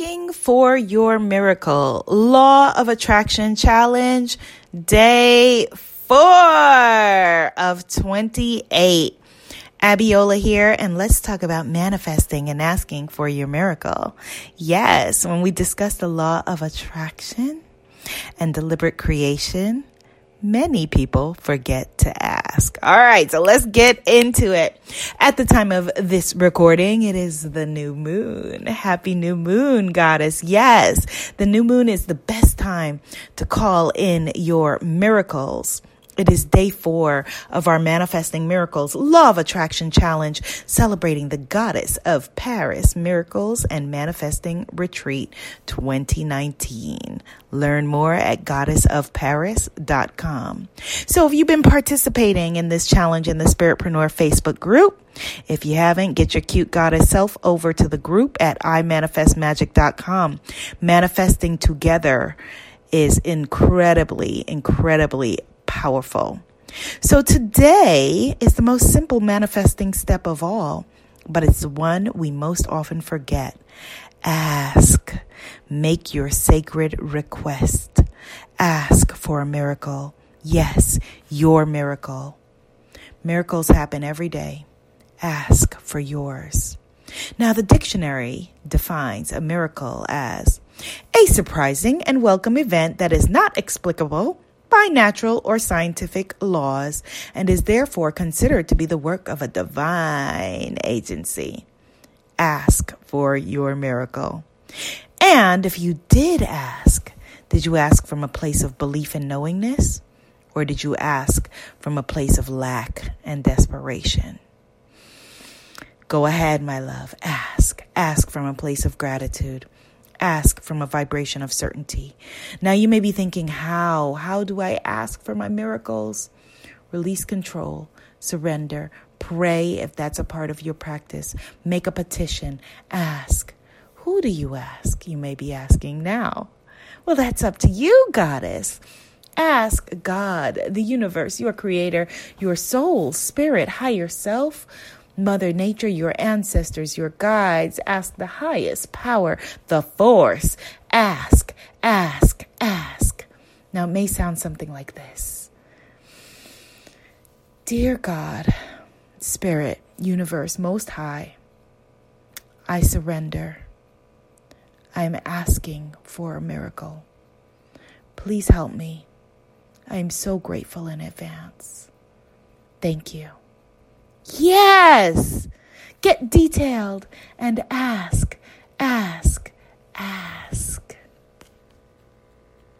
asking for your miracle. Law of Attraction Challenge, day four of 28. Abiola here, and let's talk about manifesting and asking for your miracle. Yes, when we discuss the law of attraction and deliberate creation, many people forget to ask. All right, so let's get into it. At the time of this recording, it is the new moon. Happy new moon, goddess. Yes, the new moon is the best time to call in your miracles. It is day four of our Manifesting Miracles Law of Attraction Challenge, celebrating the goddess of Paris Miracles and Manifesting Retreat 2019. Learn more at goddessofparis.com. So, if you've been participating in this challenge in the Spiritpreneur Facebook group, if you haven't, get your cute goddess self over to the group at imanifestmagic.com. Manifesting together is incredibly, incredibly powerful. So today is the most simple manifesting step of all, but it's the one we most often forget. Ask. Make your sacred request. Ask for a miracle. Yes, your miracle. Miracles happen every day. Ask for yours. Now, the dictionary defines a miracle as a surprising and welcome event that is not explicable by natural or scientific laws and is therefore considered to be the work of a divine agency. Ask for your miracle. And if you did ask, did you ask from a place of belief and knowingness? Or did you ask from a place of lack and desperation? Go ahead, my love. Ask. Ask from a place of gratitude ask from a vibration of certainty. Now you may be thinking, how? How do I ask for my miracles? Release control, surrender, pray if that's a part of your practice, make a petition, ask. Who do you ask? You may be asking now. Well, that's up to you, goddess. Ask God, the universe, your creator, your soul, spirit, higher self Mother Nature, your ancestors, your guides. Ask the highest power, the force. Ask, ask, ask. Now, it may sound something like this Dear God, Spirit, Universe, Most High, I surrender. I am asking for a miracle. Please help me. I am so grateful in advance. Thank you. Yes! Get detailed and ask, ask.